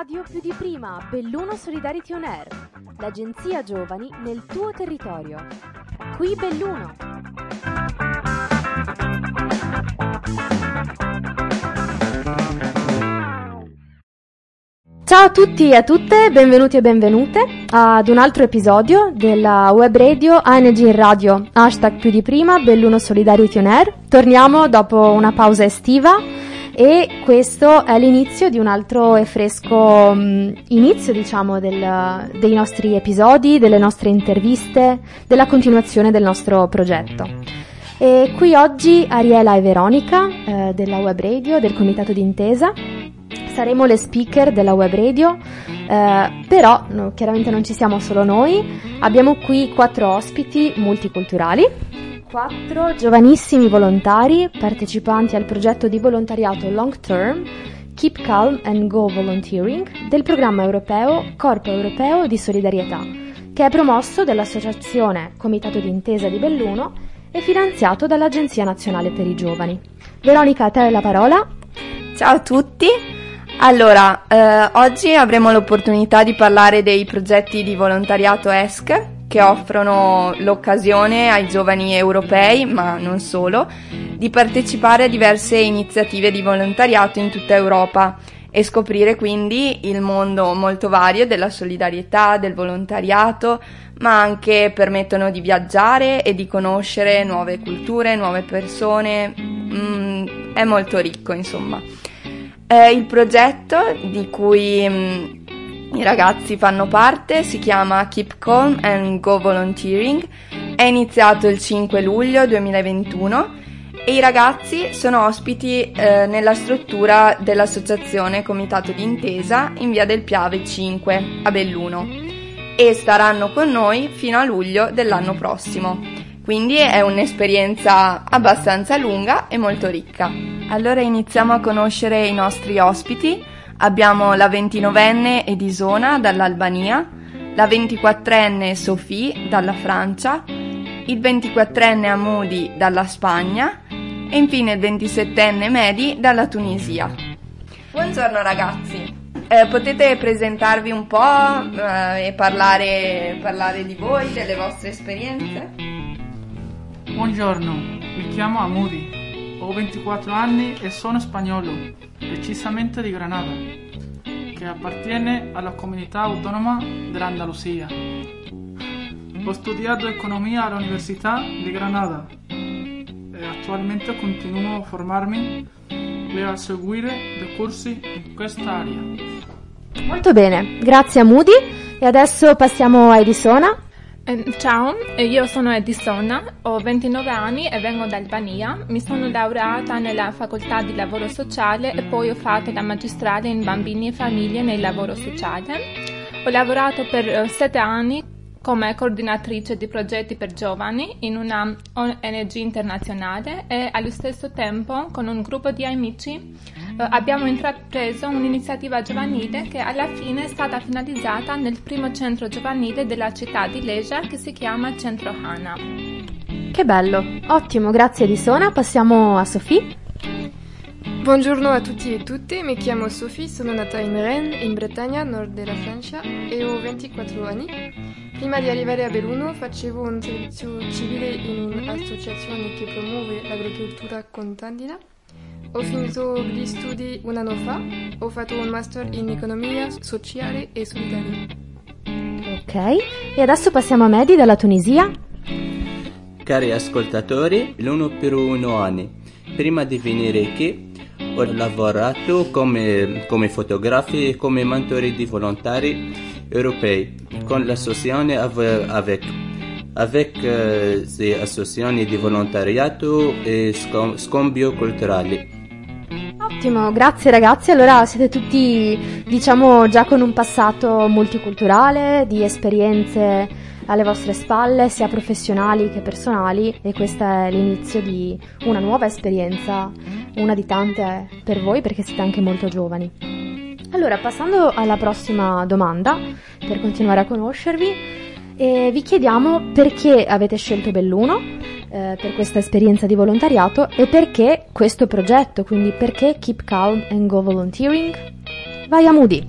radio più di prima, Belluno Solidarity On Air, l'agenzia giovani nel tuo territorio. Qui Belluno. Ciao a tutti e a tutte, benvenuti e benvenute ad un altro episodio della web radio ANG radio, hashtag più di prima, Belluno Solidarity On Air. Torniamo dopo una pausa estiva e questo è l'inizio di un altro e fresco um, inizio, diciamo, del, dei nostri episodi, delle nostre interviste, della continuazione del nostro progetto. E qui oggi Ariela e Veronica eh, della web radio, del comitato d'intesa. Saremo le speaker della web radio, eh, però no, chiaramente non ci siamo solo noi, abbiamo qui quattro ospiti multiculturali, quattro giovanissimi volontari partecipanti al progetto di volontariato long term Keep Calm and Go Volunteering del programma europeo Corpo Europeo di Solidarietà, che è promosso dall'Associazione Comitato d'Intesa di Belluno e finanziato dall'Agenzia Nazionale per i Giovani. Veronica, a te la parola. Ciao a tutti, allora, eh, oggi avremo l'opportunità di parlare dei progetti di volontariato ESC che offrono l'occasione ai giovani europei, ma non solo, di partecipare a diverse iniziative di volontariato in tutta Europa e scoprire quindi il mondo molto vario della solidarietà, del volontariato, ma anche permettono di viaggiare e di conoscere nuove culture, nuove persone. Mm, è molto ricco, insomma. Eh, il progetto di cui mm, i ragazzi fanno parte si chiama Keep Calm and Go Volunteering, è iniziato il 5 luglio 2021 e i ragazzi sono ospiti eh, nella struttura dell'associazione Comitato d'Intesa in via del Piave 5 a Belluno e staranno con noi fino a luglio dell'anno prossimo. Quindi è un'esperienza abbastanza lunga e molto ricca. Allora iniziamo a conoscere i nostri ospiti. Abbiamo la 29enne Edisona dall'Albania, la 24enne Sophie dalla Francia, il 24enne Amudi dalla Spagna e infine il 27enne Medi dalla Tunisia. Buongiorno ragazzi, eh, potete presentarvi un po' eh, e parlare, parlare di voi, delle vostre esperienze? Buongiorno, mi chiamo Amudi, ho 24 anni e sono spagnolo, precisamente di Granada, che appartiene alla comunità autonoma dell'Andalusia. Ho studiato economia all'Università di Granada e attualmente continuo a formarmi e a seguire dei corsi in quest'area. Molto bene, grazie a Moody e adesso passiamo a Edisona ciao, io sono Edisona, ho 29 anni e vengo da Albania. Mi sono laureata nella facoltà di lavoro sociale e poi ho fatto la magistrale in bambini e famiglie nel lavoro sociale. Ho lavorato per 7 eh, anni come coordinatrice di progetti per giovani in una ONG internazionale e allo stesso tempo con un gruppo di amici eh, abbiamo intrapreso un'iniziativa giovanile che alla fine è stata finalizzata nel primo centro giovanile della città di Leja che si chiama Centro Hana. Che bello, ottimo, grazie di Sona. Passiamo a Sofì. Buongiorno a tutti e tutte, mi chiamo Sophie, sono nata in Rennes, in Bretagna, nord della Francia e ho 24 anni. Prima di arrivare a Belluno facevo un servizio civile in un'associazione che promuove l'agricoltura contadina. Ho finito gli studi un anno fa, ho fatto un master in economia sociale e solidaria. Ok, e adesso passiamo a Medi dalla Tunisia. Cari ascoltatori, l'uno per uno anni. Prima di venire qui ho lavorato come, come fotografi e come mentori di volontari europei con l'associazione avec avec euh, le associazioni di volontariato e scambio culturale. Ottimo, grazie ragazzi. Allora siete tutti, diciamo, già con un passato multiculturale, di esperienze alle vostre spalle, sia professionali che personali, e questo è l'inizio di una nuova esperienza, una di tante per voi perché siete anche molto giovani. Allora, passando alla prossima domanda, per continuare a conoscervi, eh, vi chiediamo perché avete scelto Belluno eh, per questa esperienza di volontariato e perché questo progetto, quindi perché Keep Calm and Go Volunteering. Vai a Moody.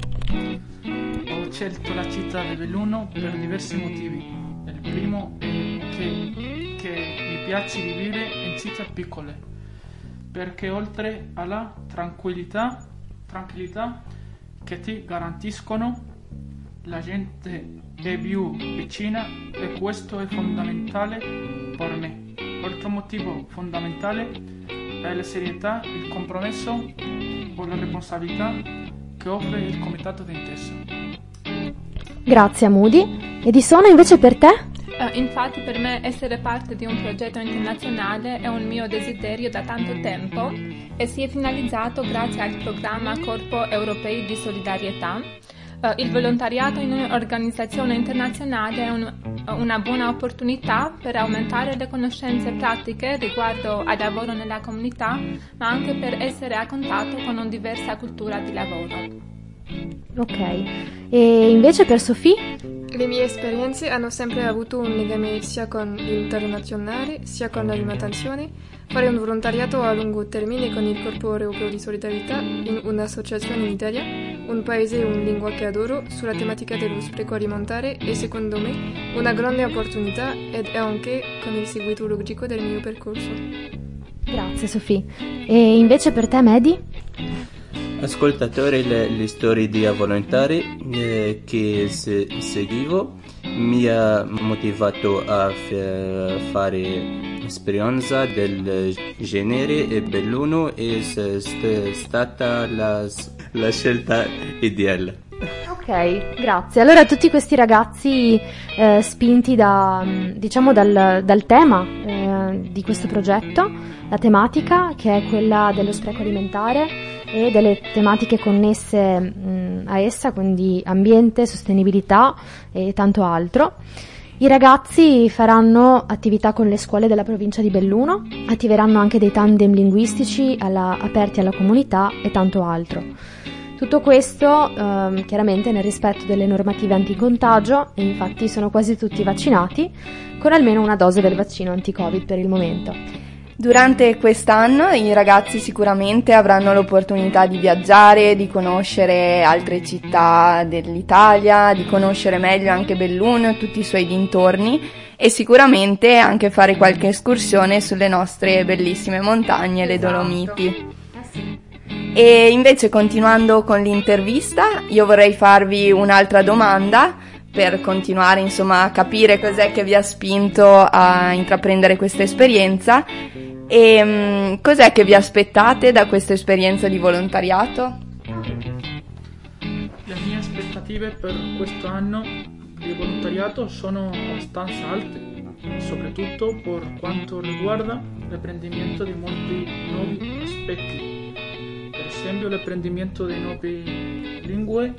Ho scelto la città di Belluno per diversi motivi. Il primo è che, che mi piace vivere in città piccole, perché oltre alla tranquillità, tranquillità che ti garantiscono, la gente è più vicina e questo è fondamentale per me. Altro motivo fondamentale è la serietà, il compromesso o la responsabilità che offre il comitato d'intesa. Grazie a Moody. E di Sona invece per te? Eh, infatti per me essere parte di un progetto internazionale è un mio desiderio da tanto tempo e si è finalizzato grazie al programma Corpo Europei di Solidarietà. Eh, il volontariato in un'organizzazione internazionale è un, una buona opportunità per aumentare le conoscenze pratiche riguardo al lavoro nella comunità, ma anche per essere a contatto con una diversa cultura di lavoro. Ok. E invece per Sofì? Le mie esperienze hanno sempre avuto un legame sia con l'internazionale sia con la manutenzione. Fare un volontariato a lungo termine con il Corpo Europeo di Solidarietà in un'associazione in Italia, un paese e una lingua che adoro, sulla tematica dello spreco alimentare è secondo me una grande opportunità ed è anche con il seguito logico del mio percorso. Grazie Sofì. E invece per te Medi? Ascoltatore, le, le storie di volontari eh, che se, seguivo mi ha motivato a f- fare esperienza del genere e Belluno è st- stata la, la scelta ideale. Ok, grazie. Allora tutti questi ragazzi eh, spinti da, diciamo dal, dal tema eh, di questo progetto, la tematica che è quella dello spreco alimentare e delle tematiche connesse mh, a essa, quindi ambiente, sostenibilità e tanto altro. I ragazzi faranno attività con le scuole della provincia di Belluno, attiveranno anche dei tandem linguistici alla, aperti alla comunità e tanto altro. Tutto questo ehm, chiaramente nel rispetto delle normative anticontagio e infatti sono quasi tutti vaccinati con almeno una dose del vaccino anti-Covid per il momento. Durante quest'anno i ragazzi sicuramente avranno l'opportunità di viaggiare, di conoscere altre città dell'Italia, di conoscere meglio anche Belluno e tutti i suoi dintorni e sicuramente anche fare qualche escursione sulle nostre bellissime montagne, le Dolomiti. E invece continuando con l'intervista, io vorrei farvi un'altra domanda per continuare insomma a capire cos'è che vi ha spinto a intraprendere questa esperienza e um, cos'è che vi aspettate da questa esperienza di volontariato? Le mie aspettative per questo anno di volontariato sono abbastanza alte, soprattutto per quanto riguarda l'apprendimento di molti nuovi aspetti, esempio l'apprendimento di nuove lingue,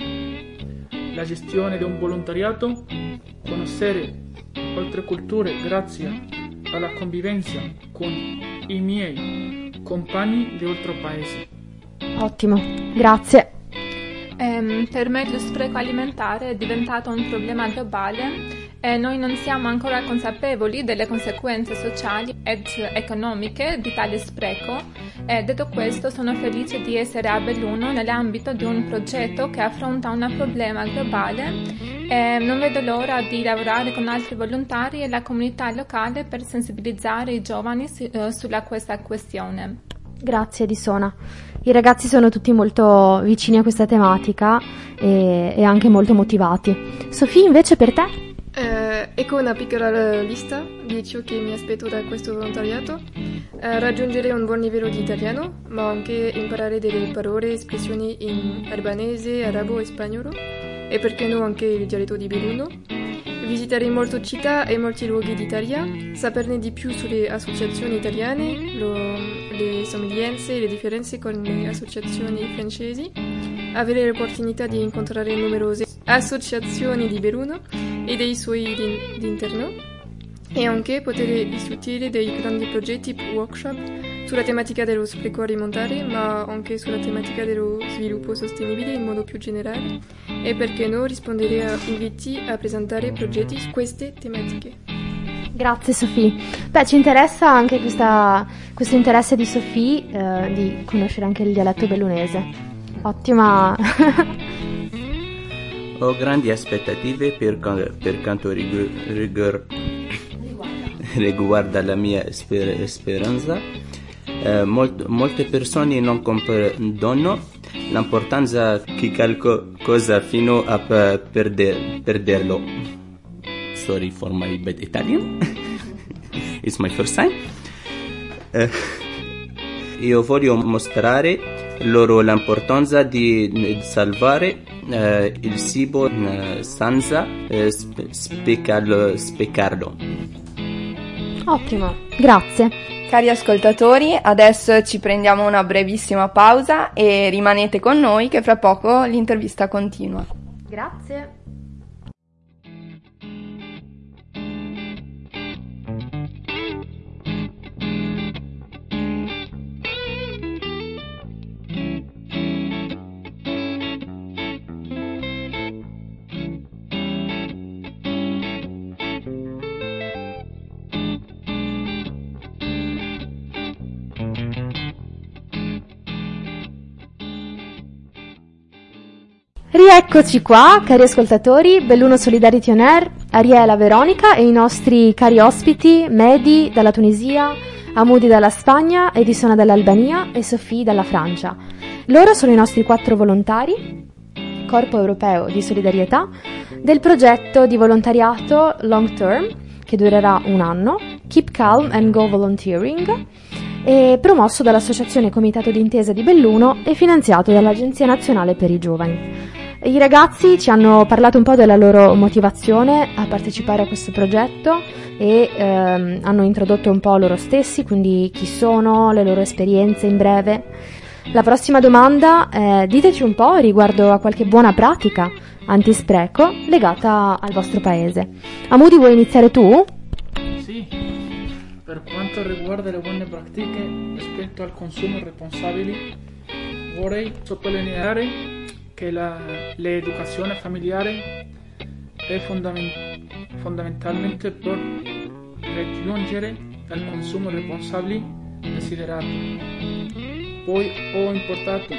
la gestione di un volontariato, conoscere altre culture grazie alla convivenza con i miei compagni di altro paese. Ottimo, grazie. Um, per me lo spreco alimentare è diventato un problema globale e noi non siamo ancora consapevoli delle conseguenze sociali ed economiche di tale spreco e detto questo sono felice di essere a Belluno nell'ambito di un progetto che affronta un problema globale e non vedo l'ora di lavorare con altri volontari e la comunità locale per sensibilizzare i giovani su, uh, sulla questa questione. Grazie Disona. I ragazzi sono tutti molto vicini a questa tematica e, e anche molto motivati. Sofì, invece per te? Eh, ecco una piccola lista di ciò che mi aspetto da questo volontariato. Eh, raggiungere un buon livello di italiano, ma anche imparare delle parole e espressioni in albanese, arabo e spagnolo, e perché no anche il dialetto di Belluno. Visitare molte città e molti luoghi d'Italia, saperne di più sulle associazioni italiane, lo, le somiglianze e le differenze con le associazioni francesi, avere l'opportunità di incontrare numerose associazioni di Belluno e dei suoi d'interno e anche poter discutere dei grandi progetti workshop sulla tematica dello spreco alimentare, ma anche sulla tematica dello sviluppo sostenibile in modo più generale e perché no rispondere a inviti a presentare progetti su queste tematiche. Grazie Sofì. Beh, ci interessa anche questa, questo interesse di Sofì eh, di conoscere anche il dialetto bellunese. Ottima. Ho grandi aspettative per, per quanto rigu- rigu- riguarda la mia sper- speranza. Eh, molt- molte persone non comprendono l'importanza che qualcosa fino a p- perder- perderlo. Sorry for my bad Italian. It's my first time. Eh, io voglio mostrare loro l'importanza di salvare eh, il cibo eh, senza eh, sp- speccarlo, speccarlo. Ottimo, grazie. Cari ascoltatori, adesso ci prendiamo una brevissima pausa e rimanete con noi che fra poco l'intervista continua. Grazie. Rieccoci qua, cari ascoltatori, Belluno Solidarity On Air, Ariela, Veronica e i nostri cari ospiti, Medi dalla Tunisia, Amudi dalla Spagna, Edisona dall'Albania e Sophie dalla Francia. Loro sono i nostri quattro volontari, Corpo Europeo di Solidarietà, del progetto di volontariato Long Term, che durerà un anno, Keep Calm and Go Volunteering, promosso dall'Associazione Comitato d'Intesa di Belluno e finanziato dall'Agenzia Nazionale per i Giovani. I ragazzi ci hanno parlato un po' della loro motivazione a partecipare a questo progetto e ehm, hanno introdotto un po' loro stessi, quindi chi sono, le loro esperienze in breve. La prossima domanda è diteci un po' riguardo a qualche buona pratica antispreco legata al vostro paese. Amudi, vuoi iniziare tu? Sì, per quanto riguarda le buone pratiche rispetto al consumo responsabile, vorrei sottolineare che la, l'educazione familiare è fondamen- fondamentalmente per raggiungere il consumo responsabile desiderato. Poi ho importato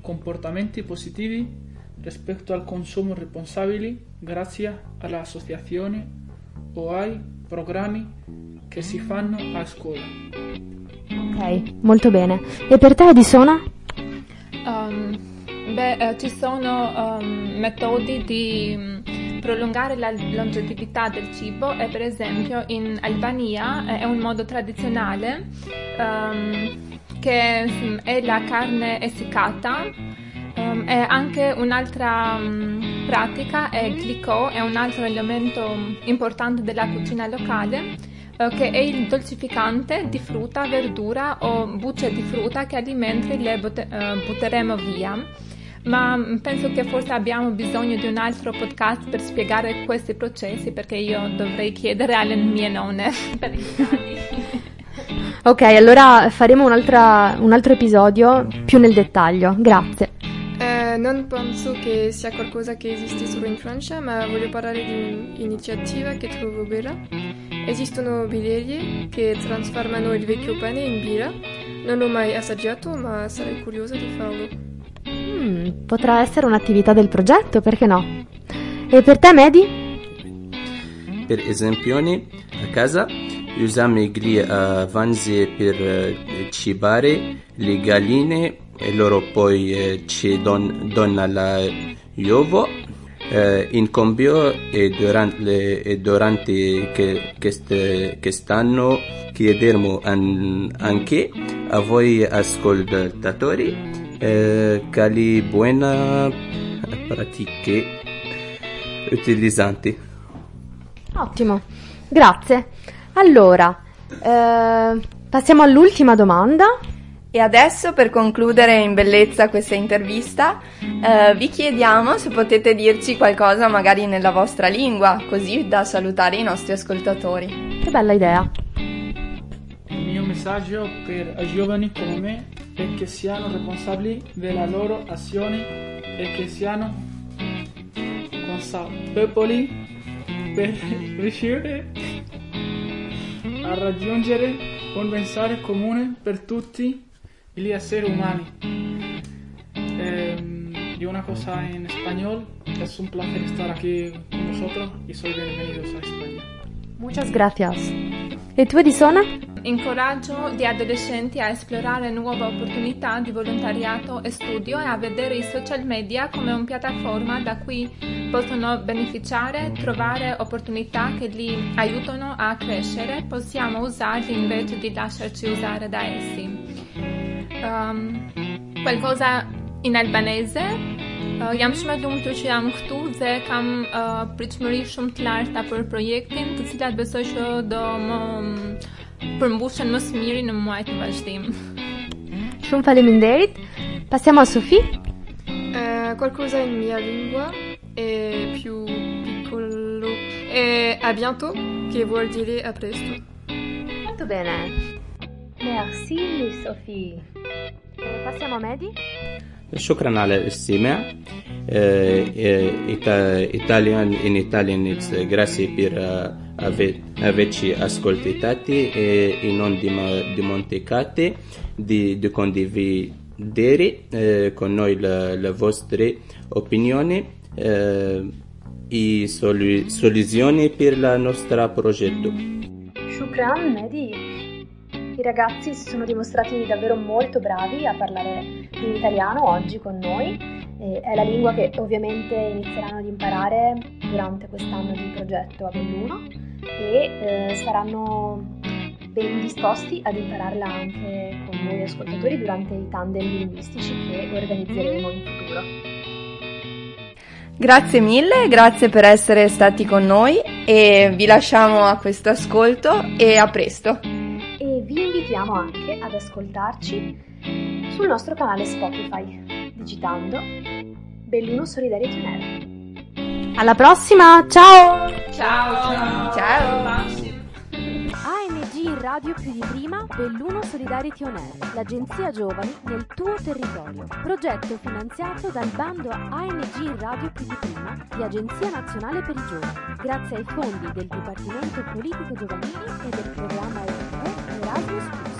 comportamenti positivi rispetto al consumo responsabile grazie all'associazione o ai programmi che si fanno a scuola. Ok, molto bene. E per te, Edisona? Um, beh, eh, ci sono um, metodi di mm, prolungare la longevità del cibo e per esempio in Albania eh, è un modo tradizionale um, che mm, è la carne essiccata um, e anche un'altra um, pratica è il clicò, è un altro elemento importante della cucina locale eh, che è il dolcificante di frutta, verdura o bucce di frutta che altrimenti le eh, butteremo via. Ma mm, penso che forse abbiamo bisogno di un altro podcast per spiegare questi processi perché io dovrei chiedere alle mie nonne per. Ok, allora faremo un'altra- un altro episodio più nel dettaglio. Grazie. Eh, non penso che sia qualcosa che esiste solo in Francia, ma voglio parlare di un'iniziativa che trovo bella. Esistono birrerie che trasformano il vecchio pane in birra. Non l'ho mai assaggiato, ma sarei curiosa di farlo. Mm, potrà essere un'attività del progetto, perché no? E per te, Medi? Per esempio, a casa usiamo gli avanzi per eh, cibare le galline e loro poi eh, ci don- donano l'uovo eh, in cambio e durante, e durante che, che, stanno chiederemo an- anche a voi ascoltatori eh, quali buone pratiche utilizzanti. Ottimo, grazie. Allora, eh, passiamo all'ultima domanda. E adesso per concludere in bellezza questa intervista eh, vi chiediamo se potete dirci qualcosa magari nella vostra lingua, così da salutare i nostri ascoltatori. Che bella idea. Il mio messaggio per i giovani come me è che siano responsabili della loro azione e che siano consapevoli per riuscire a raggiungere un pensare comune per tutti gli esseri umani. Eh, y una cosa en español Es un placer estar aquí con vosotros y soy bienvenidos a España. Muchas gracias. E tu Edisona? Incoraggio gli adolescenti a esplorare nuove opportunità di volontariato e studio e a vedere i social media come una piattaforma da cui possono beneficiare, trovare opportunità che li aiutano a crescere. Possiamo usarli invece di lasciarci usare da essi. Um, qualcosa in albanese jam shumë e lumtur që jam këtu dhe kam uh, pritshmëri shumë të larta për projektin, të cilat besoj që do më përmbushen më së miri në muajt në vazhdim. Shumë faleminderit. Passiamo a Sofì. Uh, qualcosa in mia lingua è più piccolo e a bientôt che vuol dire a presto. Molto bene. Merci Sofì. Eh, passiamo a Medi. شكرا على الاستماع Italian in Italian it's grazie per averci ascoltati e non dimenticate di, di condividere eh, con noi le, le vostre opinioni eh, e solu- soluzioni per il nostro progetto. Shukran, Mehdi. I ragazzi si sono dimostrati davvero molto bravi a parlare in italiano oggi con noi. E è la lingua che ovviamente inizieranno ad imparare durante quest'anno di progetto a Belluno e eh, saranno ben disposti ad impararla anche con voi ascoltatori durante i tandem linguistici che organizzeremo in futuro. Grazie mille, grazie per essere stati con noi e vi lasciamo a questo ascolto e a presto vi invitiamo anche ad ascoltarci sul nostro canale Spotify, digitando Belluno Solidarity Net. Alla prossima, ciao! Ciao! Ciao! ciao. ANG Radio più di prima, Belluno Solidarity On Air, l'agenzia giovani nel tuo territorio. Progetto finanziato dal bando ANG Radio più di prima di Agenzia Nazionale per i Giovani, grazie ai fondi del Dipartimento Politico Giovanili e del programma europeo Erasmus+.